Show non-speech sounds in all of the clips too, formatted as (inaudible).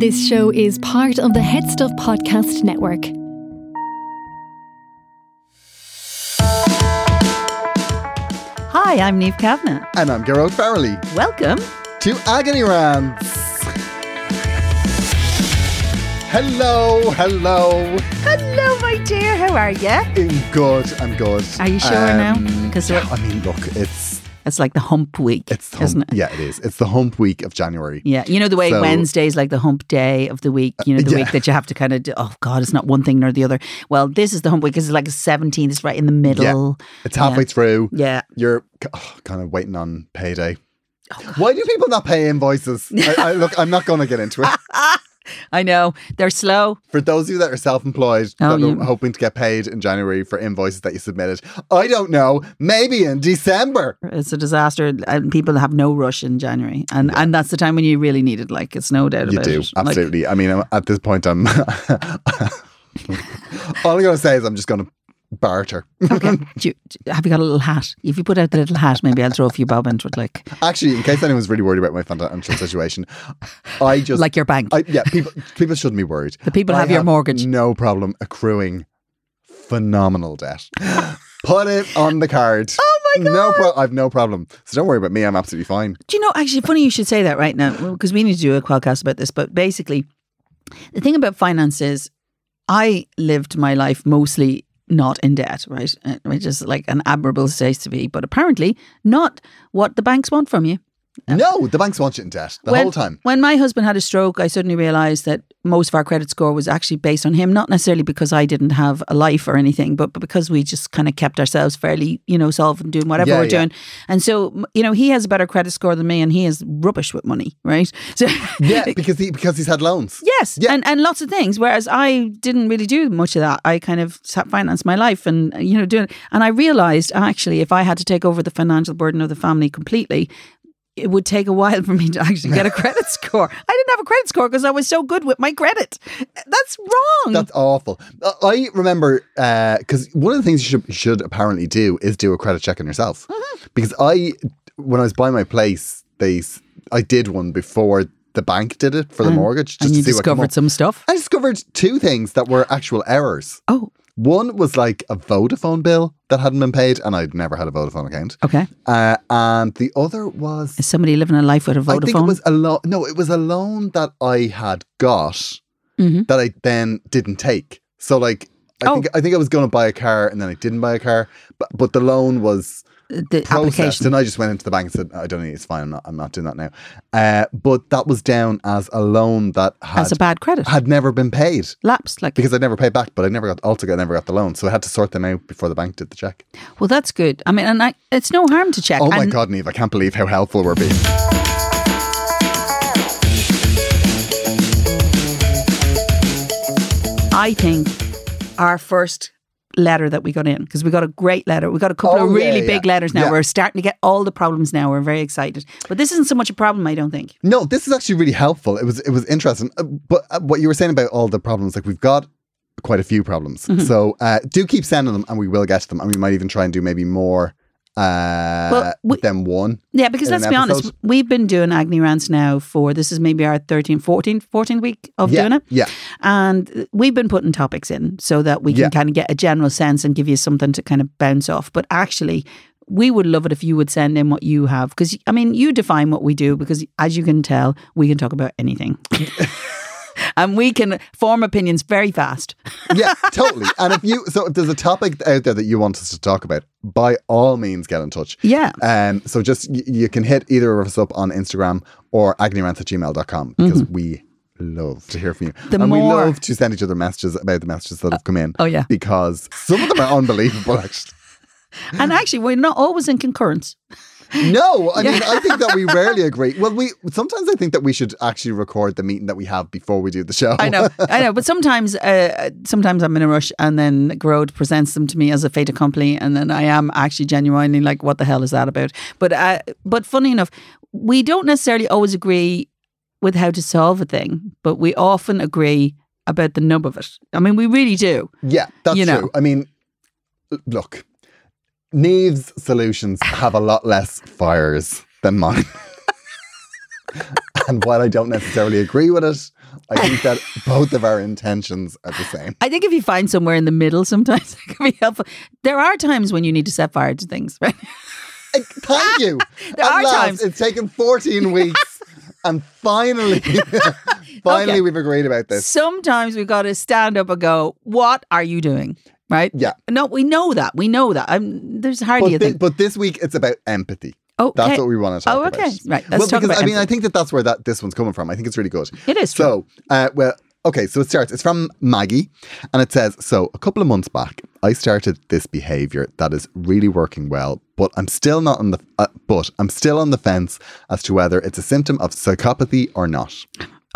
This show is part of the Head Stuff Podcast Network. Hi, I'm Niamh Kavanagh. And I'm Gearóid Farrelly. Welcome. To Agony Rants. Hello, hello. Hello, my dear. How are you? I'm good, I'm good. Are you sure now? Um, because yeah, I mean, look, it's it's like the hump week. It's the isn't it? Yeah, it is. It's the hump week of January. Yeah, you know the way So- Wednesday is like the hump day of the week. You know the yeah. week that you have to kind of do, oh god, it's not one thing nor the other. Well, this is the hump week because it's like a seventeenth. It's right in the middle. It's halfway through. Yeah. You're oh, kind of waiting on payday. Oh, Why do people not pay invoices? I, I, look, I'm not going to get into it. (laughs) (laughs) I know they're slow. For those of you that are self-employed, Oh, that are hoping to get paid in January for invoices that you submitted, I don't know. Maybe in December. It's a disaster, and people have no rush in January, and and that's the time when you really need it. Like it's no doubt You about do it. Like, absolutely. I mean, at this point, I'm. (laughs) all I'm going to say is I'm just going to barter. okay. (laughs) Do you, have you got a little hat? If you put out the little hat, maybe I'll throw a few bob into it, like Actually, in case anyone's really worried about my financial situation, I (laughs) just like your bank. I, yeah, people people shouldn't be worried. The people have your mortgage. No problem accruing phenomenal debt. Put it on the card. (gasps) Oh my god! No pro- I've no problem. So don't worry about me. I'm absolutely fine. Do you know? Actually, funny you should say that right now because we need to do a podcast about this. But basically, the thing about finance is, I lived my life mostly not in debt, right? Uh, Which is like an admirable state to be, but apparently not what the banks want from you. No, the banks want you in debt the when, whole time. When my husband had a stroke, I suddenly realised that most of our credit score was actually based on him, not necessarily because I didn't have a life or anything, but, but because we just kind of kept ourselves fairly, you know, solvent, doing whatever Yeah, we're yeah. doing. And so, you know, he has a better credit score than me and he is rubbish with money, right? (laughs) So, Yeah, because he because he's had loans. Yes, Yeah. and, and lots of things. Whereas I didn't really do much of that. I kind of sat financed my life and you know doing. And I realized actually, if I had to take over the financial burden of the family completely, it would take a while for me to actually get a (laughs) credit score. I didn't have a credit score because I was so good with my credit. That's wrong. That's awful. Uh, I remember because one of the things you should, should apparently do is do a credit check on yourself. Mm-hmm. Because I, when I was buying my place, they I did one before the bank did it for the mortgage. Just and you discovered some stuff. I discovered two things that were actual errors. Oh, One was like a Vodafone bill that hadn't been paid, and I'd never had a Vodafone account. okay. Uh, and the other was Is somebody living a life with a I think it was a loan. No, it was a loan that I had got Mhm. that I then didn't take. So like, I Oh. think I think I was going to buy a car and then I didn't buy a car, but but the loan was the processed, application. and I just went into the bank and said, I don't need it. It's fine. I'm not. I'm not doing that now. Uh, but that was down as a loan that had As a bad credit. had never been paid Lapsed. Like because I never paid back. But I never got also got never got the loan, so I had to sort them out before the bank did the check. well, that's good. I mean, and I, it's no harm to check. Oh my And- god, Niamh! I can't believe how helpful we're being. I think our first letter that we got in because we got a great letter. We got a couple Oh, of really yeah. big letters now. Yeah. We're starting to get all the problems now. We're very excited, but this isn't so much a problem. I don't think. No, this is actually really helpful. It was it was interesting. Uh, But uh, what you were saying about all the problems, like we've got quite a few problems. Mm-hmm. So uh, do keep sending them, and we will get to them, and we might even try and do maybe more uh, Well, we- than one. Yeah, because let's be honest, we've been doing Agony Rants now for this is maybe our 13th, 14th, 14th week of Yeah, doing it. yeah. And we've been putting topics in so that we can Yeah. kind of get a general sense and give you something to kind of bounce off. But actually, we would love it if you would send in what you have. Because, I mean, you define what we do because, as you can tell, we can talk about anything. (laughs) and we can form opinions very fast. (laughs) yeah, totally. And if you so if there's a topic out there that you want us to talk about, by all means get in touch. Yeah. Um so just y- you can hit either of us up on Instagram or agonyrants at gmail.com because we love to hear from you. Mm-hmm. The and we love to send each other messages about the messages that have come in. oh, yeah. Because some of them are unbelievable (laughs) actually. And actually, we're not always in concurrence. No, I mean, I think that we rarely agree. Well, we sometimes I think that we should actually record the meeting that we have before we do the show. I know, I know, but sometimes, uh, sometimes I'm in a rush, and then Gearóid presents them to me as a fait accompli, and then I am actually genuinely like, "What the hell is that about?" But, uh, but funny enough, we don't necessarily always agree with how to solve a thing, but we often agree about the nub of it. I mean, we really do. Yeah, that's You know. true. I mean, look, Neve's solutions have a lot less fires than mine. and while I don't necessarily agree with it, I think that both of our intentions are the same. I think if you find somewhere in the middle, sometimes (laughs) it can be helpful. There are times when you need to set fire to things, right? Thank you. (laughs) There At are last, times- It's taken 14 (laughs) weeks. And finally, finally, Okay. we've agreed about this. Sometimes we've got to stand up and go, "What are you doing?" Right? Yeah. No, we know that. We know that. I'm, there's hardly But, a thi- but this week, it's about empathy. oh, That's okay. what we want to talk about. Oh, about. okay. Right. Let's well, talk because about I mean, I think that that's where that this one's coming from. I think it's really good. It is true. So, uh, well, okay. So it starts. It's from Maggie, and it says, "So a couple of months back, I started this behavior that is really working well, but I'm still not on the. Uh, but I'm still on the fence as to whether it's a symptom of psychopathy or not.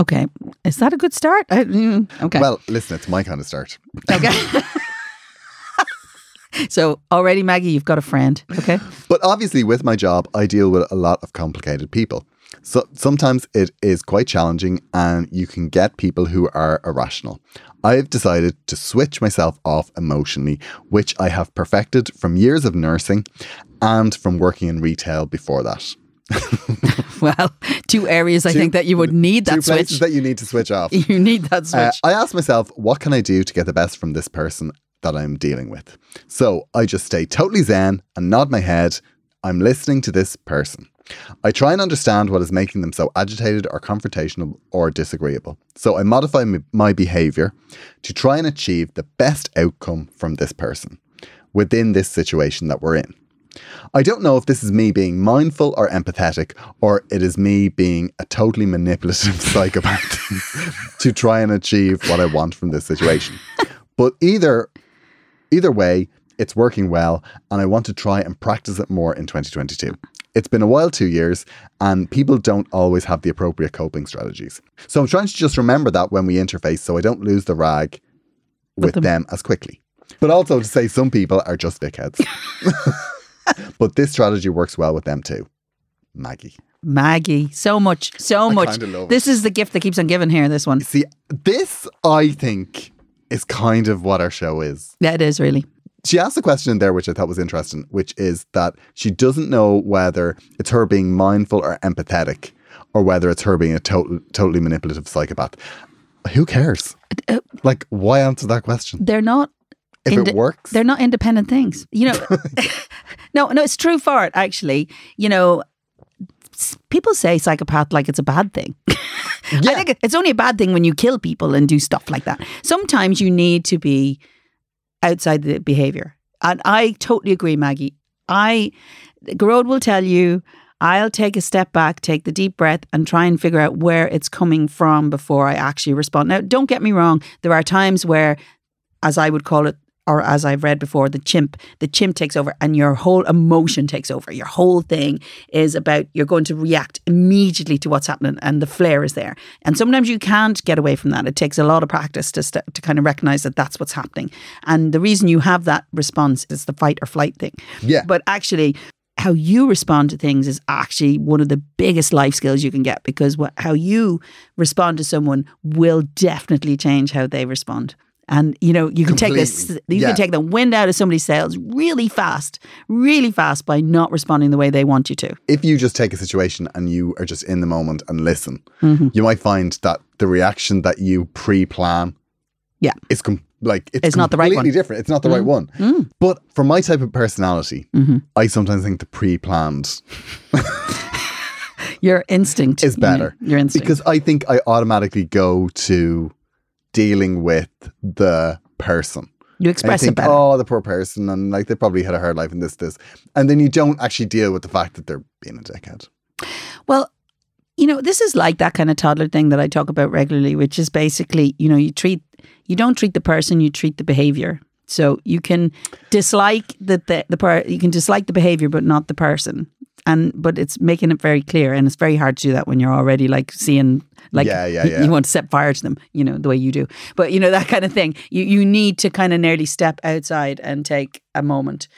Okay. Is that a good start? I, mm, okay. Well, listen, it's my kind of start. okay. (laughs) (laughs) so already, Maggie, you've got a friend. Okay. (laughs) But obviously, with my job, I deal with a lot of complicated people. So sometimes it is quite challenging, and you can get people who are irrational. I've decided to switch myself off emotionally, which I have perfected from years of nursing and from working in retail before that. (laughs) Well, two areas I Two- think that you would need Two that places switch. that you need to switch off. (laughs) you need that switch. Uh, I asked myself, what can I do to get the best from this person that I'm dealing with? So I just stay totally zen and nod my head. I'm listening to this person. I try and understand what is making them so agitated or confrontational or disagreeable. So I modify my behavior to try and achieve the best outcome from this person within this situation that we're in. I don't know if this is me being mindful or empathetic, or it is me being a totally manipulative (laughs) psychopath (laughs) to try and achieve what I want from this situation. But either either way, it's working well, and I want to try and practice it more in 2022. It's been a while, two years, and people don't always have the appropriate coping strategies. So I'm trying to just remember that when we interface so I don't lose the rag with them- them as quickly. But also to say some people are just dickheads. (laughs) but this strategy works well with them too. Maggie. Maggie, so much, so I much. This is the gift that keeps on giving here. This one. See, this I think is kind of what our show is. Yeah, it is really. She asked a question in there which I thought was interesting, which is that she doesn't know whether it's her being mindful or empathetic, or whether it's her being a total, totally manipulative psychopath. Who cares? Uh, Like, why answer that question? They're not. If it works, They're not independent things. You know. (laughs) (laughs) no, no, it's true for it. Actually, you know, people say psychopath like it's a bad thing. (laughs) I think it's only a bad thing when you kill people and do stuff like that. Sometimes you need to be outside the behavior. And I totally agree, Maggie. I, Gearóid will tell you, I'll take a step back, take the deep breath, and try and figure out where it's coming from before I actually respond. Now, don't get me wrong, there are times where, as I would call it, or as I've read before, the chimp, the chimp takes over and your whole emotion takes over. Your whole thing is about you're going to react immediately to what's happening and the flare is there. And sometimes you can't get away from that. It takes a lot of practice to, st- to kind of recognize that that's what's happening. And the reason you have that response is the fight or flight thing. Yeah. But actually, how you respond to things is actually one of the biggest life skills you can get because what, how you respond to someone will definitely change how they respond. And you know you can take this, you Yeah. can take the wind out of somebody's sails really fast, really fast by not responding the way they want you to. if you just take a situation and you are just in the moment and listen, Mm-hmm. you might find that the reaction that you pre-plan Yeah. is com- like it's, It's not the right one. Mm-hmm. different. It's not the right one. But for my type of personality, I sometimes think the pre-planned (laughs) Your instinct is you know, better your instinct. because I think I automatically go to dealing with the person. you express you it better. oh, the poor person, and like they probably had a hard life in this, this, and then you don't actually deal with the fact that they're being a dickhead. Well, you know, this is like that kind of toddler thing that I talk about regularly, which is basically, you know, you treat, you don't treat the person, you treat the behavior. So you can dislike the the, the per, you can dislike the behavior, but not the person. And but it's making it very clear, and it's very hard to do that when you're already like seeing like Yeah, yeah, yeah. you want to set fire to them, you know, the way you do. But you know that kind of thing. You you need to kind of nearly step outside and take a moment.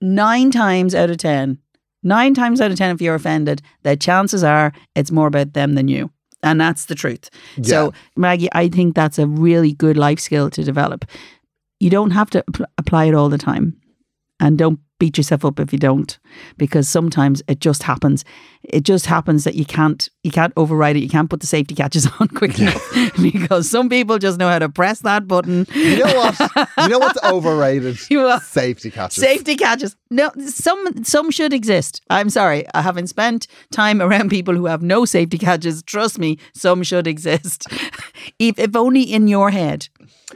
Nine times out of ten, nine times out of ten, if you're offended, the chances are it's more about them than you. And that's the truth. So, Maggie, I think that's a really good life skill to develop. You don't have to apply it all the time. And don't beat yourself up if you don't, because sometimes it just happens. It just happens that you can't you can't override it. You can't put the safety catches (laughs) on quick enough because some people just know how to press that button. You know what? you know what's overrated? (laughs) Safety catches. Safety catches. No, some some should exist. I'm sorry. I haven't spent time around people who have no safety catches. Trust me, some should exist. (laughs) if, if only in your head.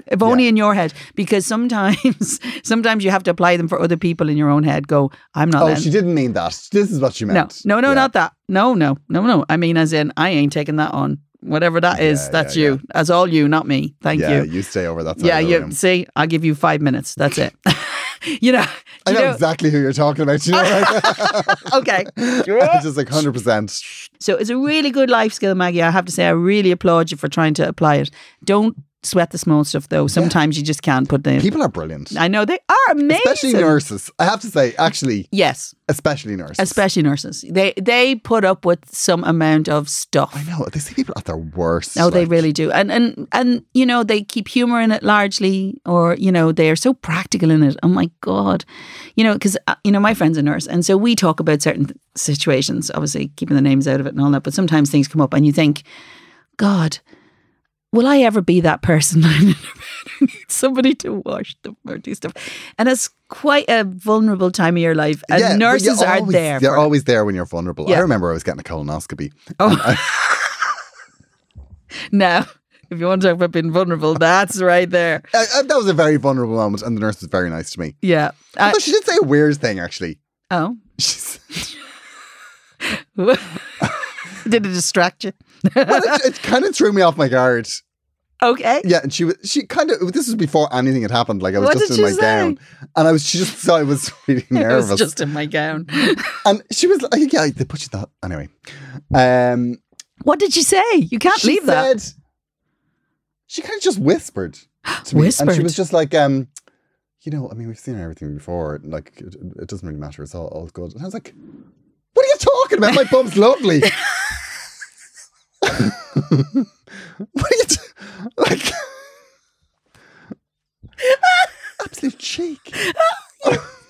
If only in your head. Because sometimes (laughs) sometimes you have to apply them for other people in your own head. Go, I'm not Oh, letting- she didn't mean that. This is what she meant. no, no, Yeah. not that. No, no, no, no. I mean as in I ain't taking that on. Whatever that is, Yeah, that's yeah, you. That's all you, not me. Thank Yeah, you. you stay over that Yeah, you room. see, I'll give you five minutes. That's it. (laughs) you know, I you know, exactly who you're talking about. You know, right? (laughs) okay. just like hundred percent. So it's a really good life skill, Maggie. I have to say, I really applaud you for trying to apply it. Don't sweat the small stuff, though. Sometimes you just can't put the. People are brilliant, I know they are amazing. especially nurses. I have to say, actually, Yes, especially nurses. especially nurses. They they put up with some amount of stuff. I know they see people at their worst. No, they really do, and and and you know they keep humor in it largely, or you know they are so practical in it. Oh my god, you know because uh, you know my friend's a nurse, and so we talk about certain th- situations, obviously keeping the names out of it and all that. But sometimes things come up, and you think, God, will I ever be that person (laughs) lying in bed who needs somebody to wash the do stuff? And it's quite a vulnerable time of your life, and Yeah, nurses always- there. You're for it. always there when you're vulnerable. Yeah. I remember I was getting a colonoscopy. Oh. (laughs) now, if you want to talk about being vulnerable, that's right there. (laughs) I, I, that was a very vulnerable moment, and the nurse was very nice to me. Yeah. Uh, Although she did say a weird thing, actually. oh. Did it distract you? Well, it, it kind of threw me off my guard. Okay. Yeah, and she was she kind of this was before anything had happened. Like I was What just in my say? gown, and I was she just saw I was (laughs) really (laughs) I nervous. was just in my gown. (laughs) and she was like, "Yeah, they put you that anyway." Um, What did she say? You can't leave that. She kind of just whispered to me, and she was just like, um, "You know, I mean, we've seen everything before. Like, it, it doesn't really matter. It's all, all good." And I was like, "What are you talking about? My bum's lovely." (laughs) what are you t- like? (laughs) Absolute cheek.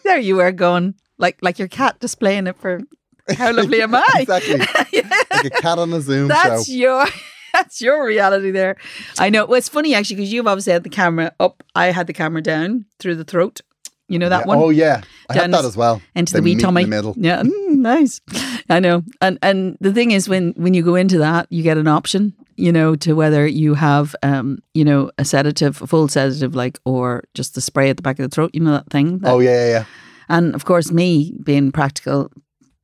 There you were going like like your cat displaying it for how lovely am (laughs) I? exactly. Like a cat on a Zoom That's show. your that's your reality there. I know. Well, it's funny actually because you've obviously had the camera up. I had the camera down through the throat. You know that Yeah. one Oh yeah, I had that as well. into They the wee meet in the middle. Yeah, mm, nice. I know. And and the thing is, when when you go into that, you get an option. You know, to whether you have, um, you know, a sedative, a full sedative, like, or just the spray at the back of the throat. You know that thing. that- Oh yeah, yeah, yeah. And of course, me being practical,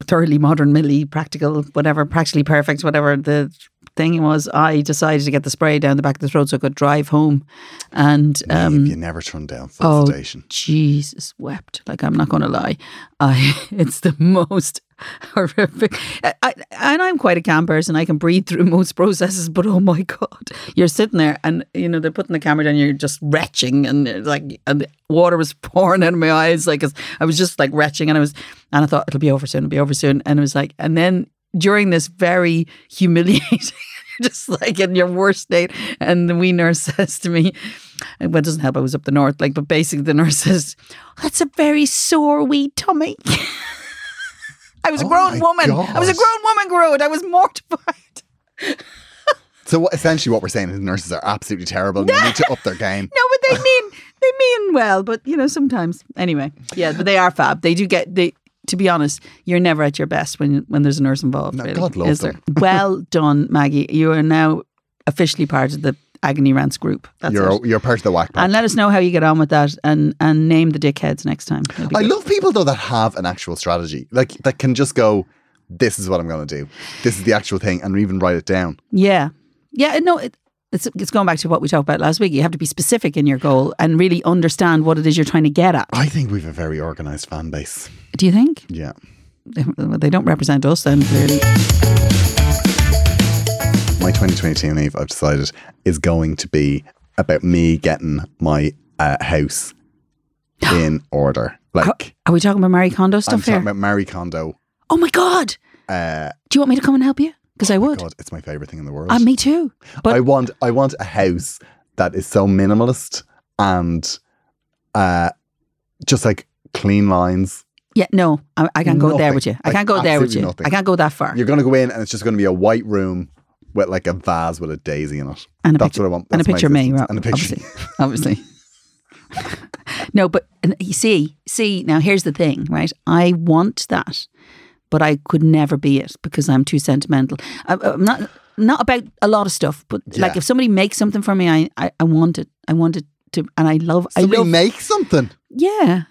thoroughly modern, millie, practical, whatever, practically perfect, whatever the thing was, I decided to get the spray down the back of the throat so I could drive home. And Um, you never turn down full oh, sedation. Jesus wept. Like I'm not going to lie, I (laughs) it's the most (laughs) horrific. I, I, and I'm quite a calm person. I can breathe through (laughs) most processes, but oh my god, you're sitting there and you know they're putting the camera down. You're just retching, and like and water was (laughs) pouring out of my eyes. Like I was just like retching, and I was and I thought it'll be over soon. It'll be over soon. And it was like, and then during this very humiliating. Just like in your worst state, and the wee nurse says to me, well, it doesn't help. I was up the north, like, but basically the nurse says, "That's a very sore wee tummy." I was a Oh grown my woman. I was a grown woman, Gearóid. I was mortified. (laughs) So what, essentially, what we're saying is nurses are absolutely terrible. and They need to up their (laughs) game. No, but they mean they mean well, but you know sometimes. Anyway, yeah, but they are fab. They do get they. To be honest, you're never at your best when when there's a nurse involved. No, really, God love is there? them. Well done, Maggie. You are now officially part of the agony rants group. That's You're it. you're part of the whack pack. And let us know how you get on with that, and and name the dickheads next time. I good. love people though that have an actual strategy, like that can just go, "This is what I'm going to do. This is the actual thing," and even write it down. Yeah, yeah. No, it, it's it's going back to what we talked about last week. You have to be specific in your goal and really understand what it is you're trying to get at. I think we've a very organized fan base. Do you think? Yeah, they don't represent us then clearly. My 2022 Niamh, I've decided, is going to be about me getting my uh, house (gasps) in order. Like, Are we talking about Marie Kondo stuff I'm stuff talking about Marie Kondo. oh my god! Uh, Do you want me to come and help you? Because I would. God, it's my favorite thing in the world. Uh, me too. But I want I want a house that is so minimalist and uh just like clean lines. yeah, no, I, I can't go there with you. I can't go there with you. nothing. I can't go that far. You're gonna go in and it's just gonna be a white room with like a vase with a daisy in it. and a That's picture, what I want. and a picture of me, right? And a picture. Obviously, (laughs) obviously. no, but you see, see now. Here's the thing, right? I want that, but I could never be it because I'm too sentimental. I, I'm not not about a lot of stuff, but like if somebody makes something for me, I, I I want it. I want it to, and I love. Somebody I love. make something. yeah.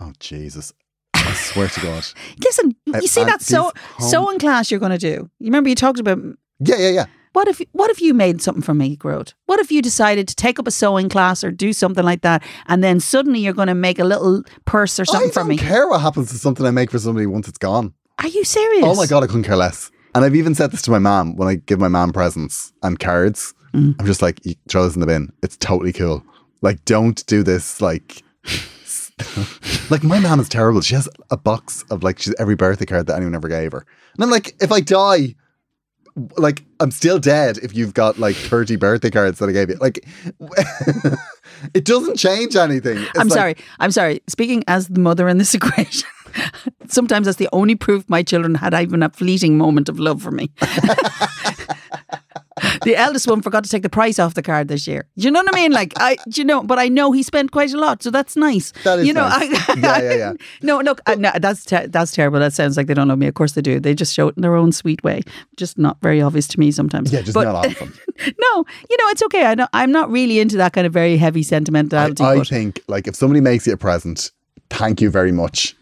Oh Jesus. I swear to God. (laughs) Listen, you see that so home- sewing class you're going to do. You remember you talked about Yeah, yeah, yeah. What if what if you made something for me, Gearóid? What if you decided to take up a sewing class or do something like that, and then suddenly you're going to make a little purse or something I for me? I don't care what happens to something I make for somebody once it's gone. Are you serious? Oh my god, I couldn't care less. And I've even said this to my mom when I give my mom presents and cards. Mm. I'm just like, you throw this in the bin. It's totally cool. Like, don't do this. Like, (laughs) like my mom is terrible. She has a box of like she's every birthday card that anyone ever gave her. And I'm like, if I die, like I'm still dead. If you've got like 30 birthday cards that I gave you, like, (laughs) it doesn't change anything. It's I'm like- sorry. I'm sorry. Speaking as the mother in this (laughs) equation, sometimes that's the only proof my children had even a fleeting moment of love for me. (laughs) the eldest one forgot to take the price off the card this year. Do you know what I mean? Like I, do you know, but I know he spent quite a lot, so that's nice. That is you know, nice. I, Yeah, yeah, yeah. (laughs) no, look, I, no, that's te- that's terrible. That sounds like they don't know me. Of course they do. They just show it in their own sweet way, just not very obvious to me sometimes. Yeah, just But- not (laughs) often. no, you know, it's okay. I know I'm not really into that kind of very heavy I, sentimentality. I but think like if somebody makes you a present, thank you very much,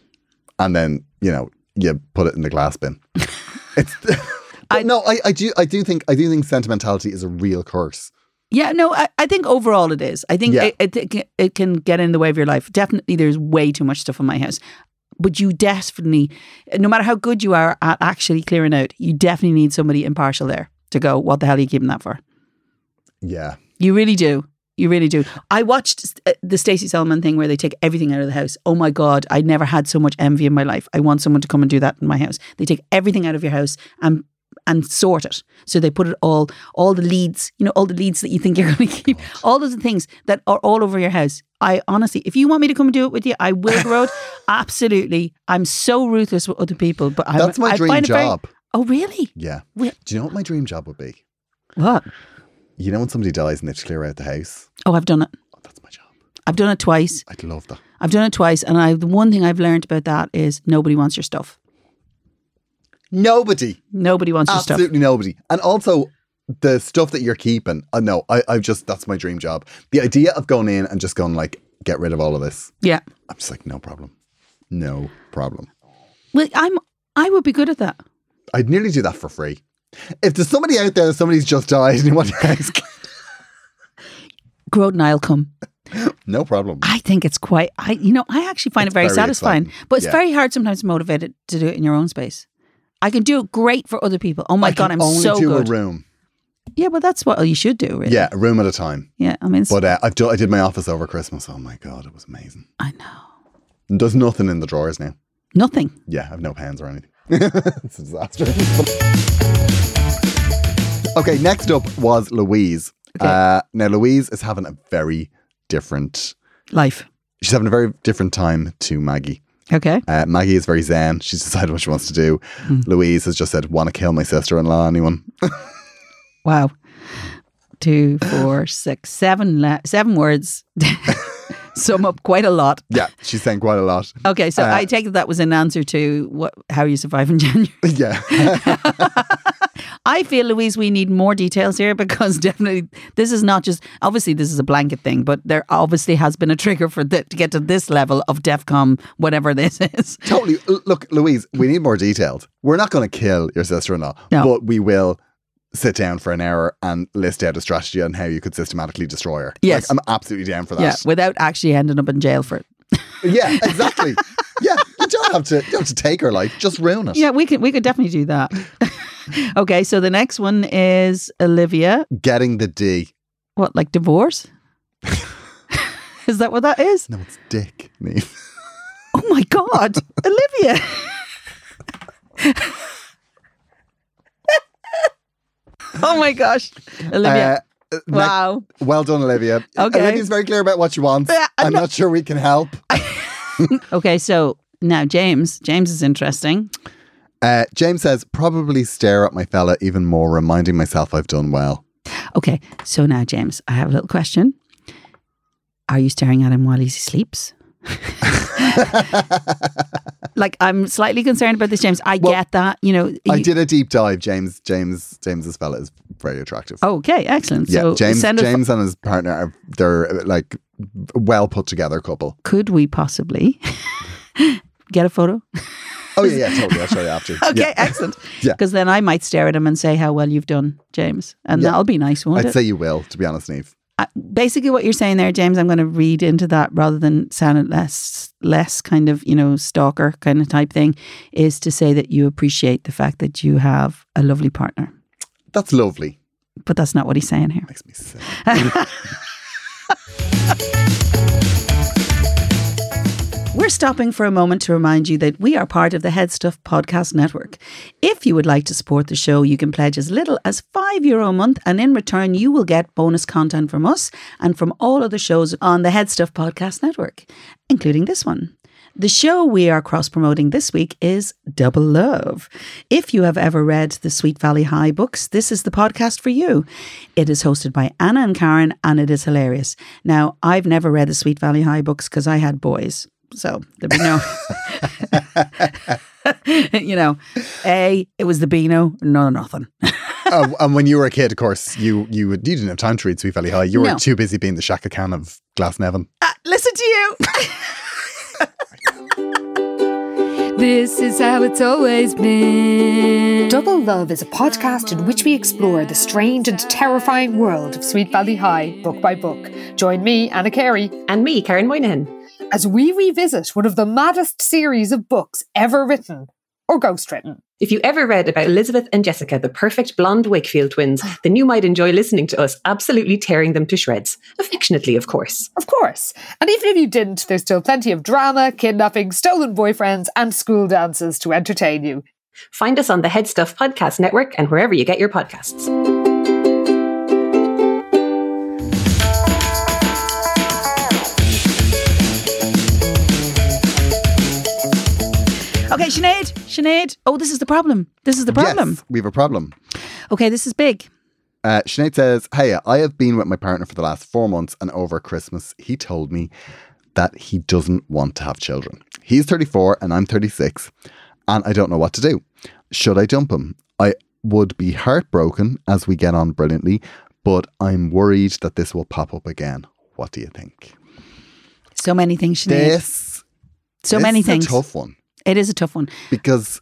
and then you know you put it in the glass bin. It's. (laughs) But no, I, I do I do think I do think sentimentality is a real curse. yeah, no, I, I think overall it is. I think Yeah. it, it, it, can- get in the way of your life. Definitely, there's way too much stuff in my house. But you definitely, no matter how good you are at actually clearing out, you definitely need somebody impartial there to go, what the hell are you keeping that for? Yeah, You really do. You really do. I watched uh, the Stacey Solomon thing where they take everything out of the house. Oh my God, I never had so much envy in my life. I want someone to come and do that in my house. They take everything out of your house and and sort it. So they put it all, all the leads, you know, all the leads that you think you're (laughs) going to keep, all those things that are all over your house. I honestly, if you want me to come and do it with you, I will, (laughs) Road. Absolutely. I'm so ruthless with other people, but I, that's my I dream it very- job. oh, really? Yeah. Wh- Do you know what my dream job would be? What? You know when somebody dies and they have to clear out the house. Oh, I've done it. Oh, that's my job. I've done it twice. I'd love that. I've done it twice, and I the one thing I've learned about that is nobody wants your stuff. Nobody, Nobody wants your stuff. absolutely nobody, and also the stuff that you're keeping. Uh, no, I, I've just that's my dream job. The idea of going in and just going like, get rid of all of this. Yeah. I'm just like, no problem, no problem. Well, I'm. I would be good at that. I'd nearly do that for free. If there's somebody out there, somebody's just died and you want to ask. Groden I'll come. no problem. I think it's quite. I you know I actually find It's it very, very satisfying, exciting. but it's Yeah. very hard sometimes to motivate it to do it in your own space. I can do it great for other people. Oh my I god, I'm only so do good. a room. Yeah, but that's what you should do. Really. Yeah, a room at a time. Yeah. I mean, it's, But uh, I've done, I did my office over Christmas. Oh my god, it was amazing. I know There's nothing in the drawers now. nothing. Yeah, I've no pens or anything. (laughs) it's a disaster. (laughs) okay, next up was Louise. Okay. Uh, now Louise is having a very different. Life. She's having a very different time to Maggie. Okay. Uh, Maggie is very zen. She's decided what she wants to do. Hmm. Louise has just said, "Want to kill my sister-in-law?" Anyone? (laughs) Wow. Two, four, six, seven, la- seven words. (laughs) Sum up quite a lot. yeah, she's saying quite a lot. Okay, so Uh, I take it that was an answer to what how you survive in January. (laughs) yeah, I feel, Louise, we need more details here (laughs) because definitely this is not just obviously this is a blanket thing, but there obviously has been a trigger for th- to get to this level of DEFCON, whatever this is. (laughs) totally. Look, Louise, we need more details. We're not going to kill your sister-in-law, No. but we will sit down for an hour and list out a strategy on how you could systematically destroy her. Yes. like, I'm absolutely down for that. Yeah, without actually ending up in jail for it. (laughs) Yeah, exactly. yeah, you don't have to. You don't have to take her life. Just ruin it. Yeah, we could we could definitely do that. (laughs) okay, so the next one is Olivia. Getting the D. What, like divorce? (laughs) is that what that is? No, it's Dick. Niamh. Oh my god, (laughs) Olivia. oh my gosh, Olivia. Uh, ne- wow. well done, Olivia. Okay. Olivia's very clear about what she wants. Yeah, I'm I'm not- not sure we can help. Okay, so now James. James is interesting. Uh, James says, probably stare at my fella even more, reminding myself I've done well. Okay, so now James, I have a little question. Are you staring at him while he sleeps? (laughs) like I'm slightly concerned about this, James. I Well, get that, you know. I you- did a deep dive. James, James, James's fella is very attractive. Okay, excellent. yeah, so James, James and his partner are they're like well put together couple. could we possibly (laughs) get a photo? (laughs) Oh yeah, yeah, totally. I'll show you after. (laughs) Okay, Yeah. excellent. Yeah. Because then I might stare at him and say how well you've done, James, and Yeah. that'll be nice, won't I'd it? say you will, to be honest, Niamh. Uh, basically, what you're saying there, James, I'm going to read into that rather than sound it less, less kind of you know stalker kind of type thing, is to say that you appreciate the fact that you have a lovely partner. That's lovely. But that's not what he's saying here. Makes me sick. (laughs) We're stopping for a moment to remind you that we are part of the Head Stuff Podcast Network. If you would like to support the show, you can pledge as little as €5 Euro a month, and in return, you will get bonus content from us and from all other shows on the Head Stuff Podcast Network, including this one. The show we are cross promoting this week is Double Love. If you have ever read the Sweet Valley High books, this is the podcast for you. It is hosted by Anna and Karen, and it is hilarious. Now, I've never read the Sweet Valley High books because I had boys. So there'd be no, (laughs) you know, A, it was the Beano, no, nothing. uh, (laughs) and when you were a kid, of course, you you, you didn't have time to read Sweet Valley High. You were No. too busy being the Chaka Khan of Glasnevin. Uh, listen to you. (laughs) This is how it's always been. Double Love is a podcast in which we explore the strange and terrifying world of Sweet Valley High, book by book. Join me, Anna Carey, And me, Karen Moynihan. As we revisit one of the maddest series of books ever written or ghostwritten. If you ever read about Elizabeth and Jessica, the perfect blonde Wakefield twins, ah. then you might enjoy listening to us absolutely tearing them to shreds. Affectionately, of course. Of course. And even if you didn't, there's still plenty of drama, kidnapping, stolen boyfriends, and school dances to entertain you. Find us on the Head Stuff Podcast Network and wherever you get your podcasts. Okay, Sinead, Sinead. Oh, this is the problem. This is the problem. Yes, we have a problem. Okay, this is big. Uh, Sinead says, Hey, I have been with my partner for the last four months, and over Christmas, he told me that he doesn't want to have children. He's 34 and I'm 36, and I don't know what to do. Should I dump him? I would be heartbroken as we get on brilliantly, but I'm worried that this will pop up again. What do you think? So many things, Sinead. This, so this many is things. a tough one It is a tough one. because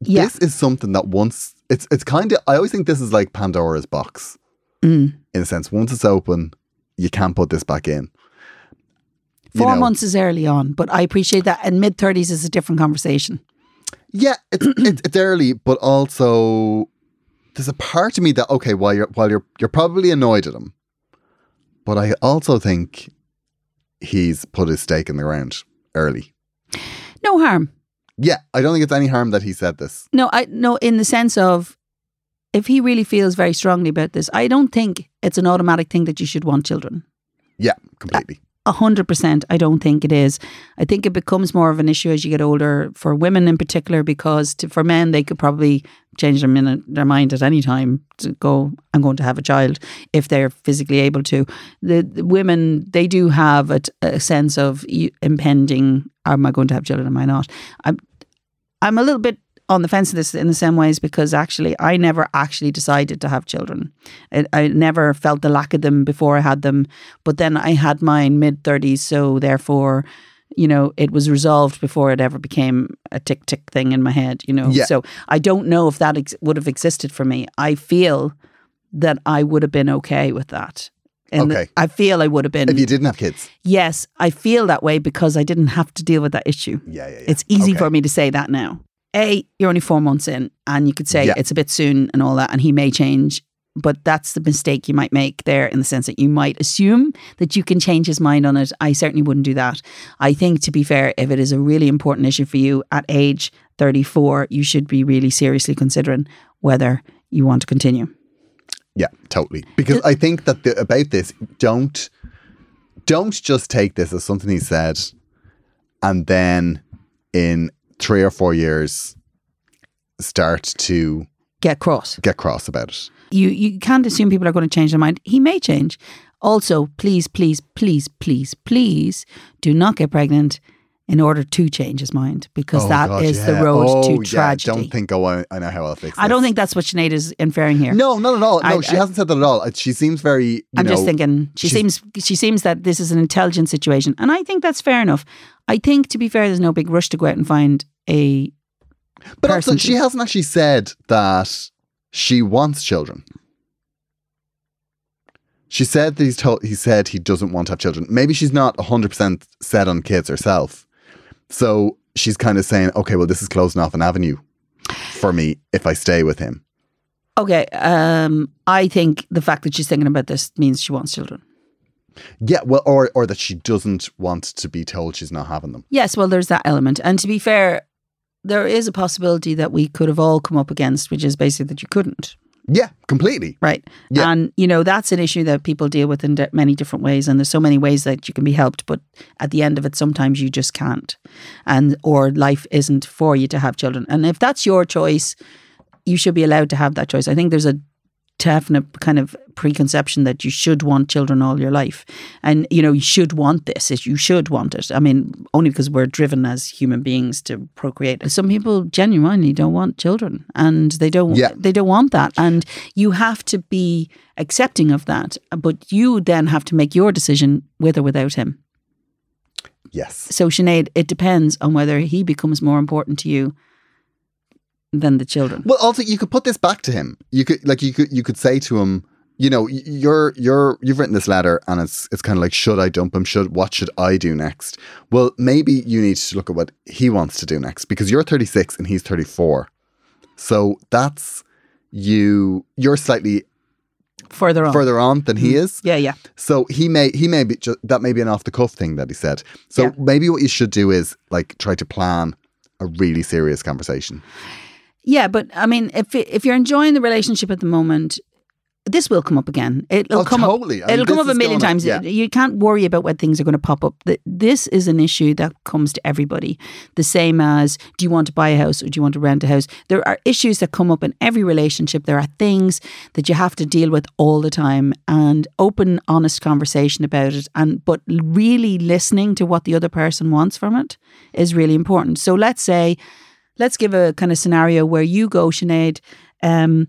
Yeah. this is something that once it's it's kind of I always think this is like Pandora's box Mm. in a sense. Once it's open, you can't put this back in. You Four know, months is early on, but I appreciate that. And mid 30s is a different conversation. Yeah, it's, (clears throat) it's it's early, but also there's a part of me that okay, while you're while you're you're probably annoyed at him, but I also think he's put his stake in the ground early. No harm. Yeah, I don't think it's any harm that he said this. No, I no in the sense of if he really feels very strongly about this, I don't think it's an automatic thing that you should want children. Yeah, completely. A hundred percent, I don't think it is. I think it becomes more of an issue as you get older for women in particular, because to, for men they could probably change their, min- their mind at any time to go. I'm going to have a child if they're physically able to. The, the women they do have a sense of impending. Am I going to have children? Am I not? I'm I'm a little bit on the fence of this in the same ways because actually I never actually decided to have children. I, I never felt the lack of them before I had them, but then I had mine mid thirties, so therefore, you know, it was resolved before it ever became a tick tick thing in my head. You know, Yeah. so I don't know if that ex- would have existed for me. I feel that I would have been okay with that. And Okay. I feel I would have been. If you didn't have kids. yes, I feel that way because I didn't have to deal with that issue. Yeah, yeah, yeah. It's easy Okay. for me to say that now. A, you're only four months in, and you could say Yeah. it's a bit soon and all that, and he may change. But that's the mistake you might make there in the sense that you might assume that you can change his mind on it. I certainly wouldn't do that. I think, to be fair, if it is a really important issue for you at age 34, you should be really seriously considering whether you want to continue. Yeah, totally. Because I think that the, about this, don't don't just take this as something he said, and then in three or four years start to Get cross. get cross about it. you you can't assume people are going to change their mind. He may change. Also, please, please, please, please, please do not get pregnant in order to change his mind because that is Oh, God, the yeah. road oh, to yeah. tragedy. Don't think, oh, I, I know how I'll fix it. I don't think that's what Sinead is inferring here. No, not at all. No, I- she I- hasn't said that at all. Uh, She seems very. I'm know, just thinking she seems she seems that this is an intelligent situation, and I think that's fair enough. I think to be fair, there's no big rush to go out and find a. But also, she hasn't actually said that she wants children. She said that he's told. He said he doesn't want to have children. Maybe she's not hundred percent set on kids herself. So she's kind of saying, "Okay, well, this is closing off an avenue for me if I stay with him." Okay, um, I think the fact that she's thinking about this means she wants children. Yeah, well, or or that she doesn't want to be told she's not having them. Yes, well, there's that element. And to be fair, there is a possibility that we could have all come up against, which is basically that you couldn't, Yeah, completely. right? Yeah. And, you know, that's an issue that people deal with in di- many different ways. And there's so many ways that you can be helped. But at the end of it, sometimes you just can't. And, or life isn't for you to have children. And if that's your choice, you should be allowed to have that choice. I think there's a definite kind of preconception that you should want children all your life. And you know you should want this is you should want it. I mean only because we're driven as human beings to procreate. Some people genuinely don't want children and they don't Yeah. they don't want that. And you have to be accepting of that but you then have to make your decision with or without him. Yes. so Sinead, it depends on whether he becomes more important to you than the children Well, also you could put this back to him. You could like you could you could say to him, you know, you're you're you've written this letter and it's it's kind of like should I dump him? Should what should I do next? Well, maybe you need to look at what he wants to do next because you're 36 and he's 34. So that's you you're slightly further on further on than he mm-hmm. is. yeah yeah So he may he may be just that may be an off the cuff thing that he said. So Yeah. maybe what you should do is like try to plan a really serious conversation. Yeah, but I mean, if if you're enjoying the relationship at the moment, this will come up again. It'll Oh, come totally. I up. mean, It'll come up a million times. yeah. You can't worry about when things are going to pop up. This is an issue that comes to everybody. The same as, do you want to buy a house or do you want to rent a house? There are issues that come up in every relationship. There are things that you have to deal with all the time, and open, honest conversation about it. And but really listening to what the other person wants from it is really important. So let's say let's give a kind of scenario where you go, Sinead, um,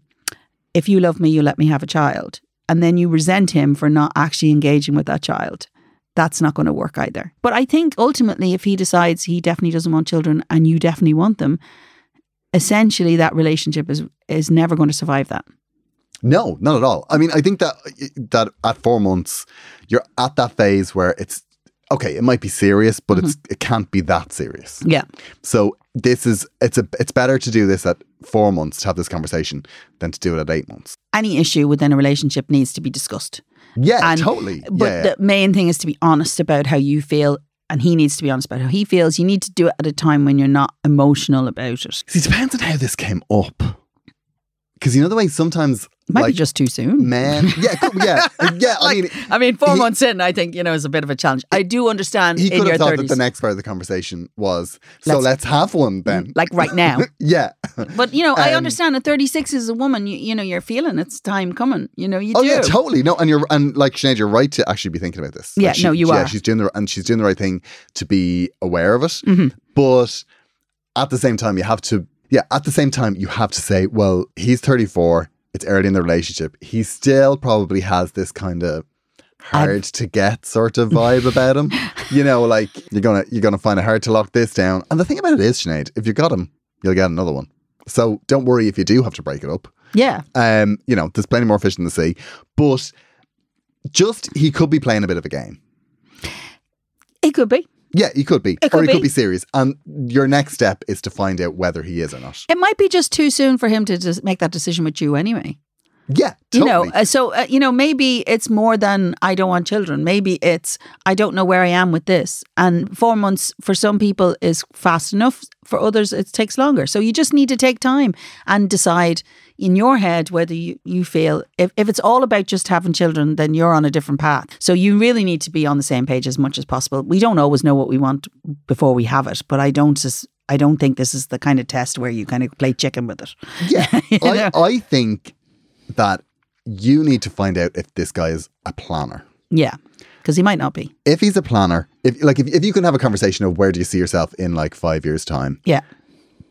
if you love me, you let me have a child. And then you resent him for not actually engaging with that child. That's not going to work either. But I think ultimately, if he decides he definitely doesn't want children and you definitely want them, essentially that relationship is is never going to survive that. No, not at all. I mean, I think that that at four months, you're at that phase where it's okay. It might be serious, but it's it can't be that serious. Yeah. So this is it's a it's better to do this at four months to have this conversation than to do it at eight months. Any issue within a relationship needs to be discussed. Yeah, And- totally. But yeah, the main thing is to be honest about how you feel, and he needs to be honest about how he feels. You need to do it at a time when you're not emotional about it. See, it depends on how this came up. Because you know the way sometimes might like be just too soon. man. yeah, yeah, (laughs) yeah. I mean, I mean, four he- months in, I think you know is a bit of a challenge. I do understand he in could have thought that the next part of the conversation was so Let's- let's have one then. like right now. (laughs) yeah. But you know, I Um, understand at thirty six as a woman, you, you know, you're feeling it's time coming. You know, you Oh do. yeah, totally. No, and you're and like Sinead, you're right to actually be thinking about this. Like, Yeah, she- no, you yeah, are. she's doing the and she's doing the right thing to be aware of it. Mhm. But at the same time, you have to. Yeah, at the same time, you have to say, well, he's 34. It's early in the relationship. He still probably has this kind of hard to get sort of vibe about him. (laughs) You know, like you're gonna you're gonna find it hard to lock this down. And the thing about it is, Sinead, if you got him, you'll get another one. So don't worry if you do have to break it up Yeah, um, you know, there's plenty more fish in the sea. But just he could be playing a bit of a game. It could be. Yeah, he could be. Or he could be. be serious. And your next step is to find out whether he is or not. It might be just too soon for him to just make that decision with you anyway. Yeah, You totally. know, uh, so uh, you know, maybe it's more than I don't want children. Maybe it's I don't know where I am with this, and four months for some people is fast enough. For others, it takes longer. So you just need to take time and decide in your head whether you, you feel if, if it's all about just having children, then you're on a different path. So you really need to be on the same page as much as possible. We don't always know what we want before we have it, but I don't just. I don't think this is the kind of test where you kind of play chicken with it. Yeah, (laughs) You I. I think that you need to find out if this guy is a planner. Yeah, because he might not be. If he's a planner, if like if, if you can have a conversation of where do you see yourself in like five years time, Yeah.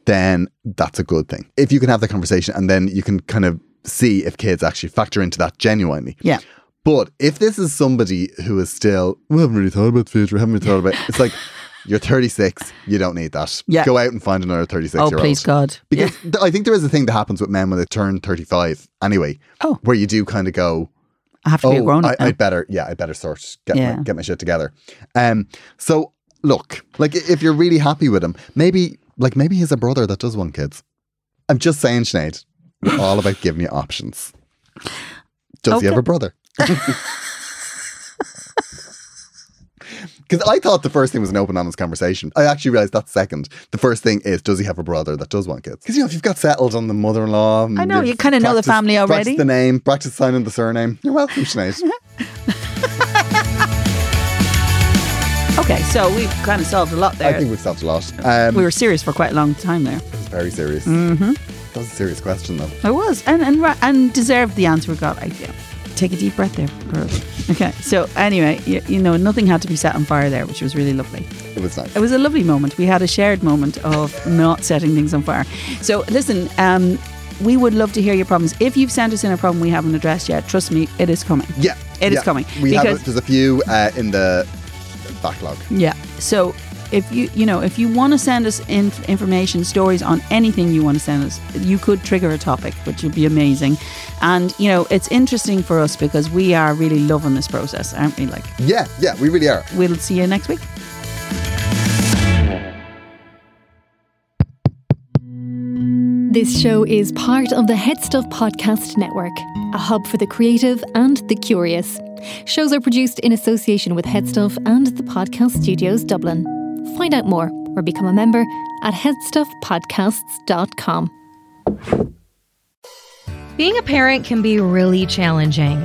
Then that's a good thing. If you can have the conversation and then you can kind of see if kids actually factor into that genuinely. Yeah. But if this is somebody who is still, we haven't really thought about the future, haven't really thought about it, it's like (laughs) you're 36, you don't need that. Yeah. Go out and find another 36 Oh, year old. please God. Because th- I think there is a thing that happens with men when they turn 35 anyway. Oh. Where you do kind of go, I have to be a oh, grown up. now. I'd better, yeah, I'd better sort, get, Yeah. my, get my shit together. Um, so look, like if you're really happy with him, maybe, like maybe he's a brother that does want kids. I'm just saying, Sinead, we're all about giving you options. Does Okay. he have a brother? (laughs) Because I thought the first thing was an open, honest conversation. I actually realized that's second. The first thing is, does he have a brother that does want kids? Because you know, if you've got settled on the mother-in-law, I know, you've kinda know the family already. Practice the name, practice signing the surname. You're welcome, Sinead. (laughs) okay, so we've kind of solved a lot there. I think we've solved a lot. Um, we were serious for quite a long time there. It was very serious. Mm-hmm. That was a serious question, though. It was, and and and deserved the answer we got. I feel. Take a deep breath there. girls. Okay, so anyway, you, you know, nothing had to be set on fire there, which was really lovely. It was nice. It was a lovely moment. We had a shared moment of not setting things on fire. So listen, um, we would love to hear your problems. If you've sent us in a problem we haven't addressed yet, trust me, it is coming. yeah, It is yeah. coming, We have because- a, there's a few uh, in the backlog. Yeah. So if you you know if you want to send us in, information, stories on anything you want to send us, you could trigger a topic, which would be amazing. And you know it's interesting for us because we are really loving this process, aren't we? Like Yeah, yeah, we really are. we'll see you next week. This show is part of the Headstuff Podcast Network, a hub for the creative and the curious. Shows are produced in association with Headstuff and the Podcast Studios Dublin. Find out more or become a member at headstuffpodcasts.com. Being a parent can be really challenging.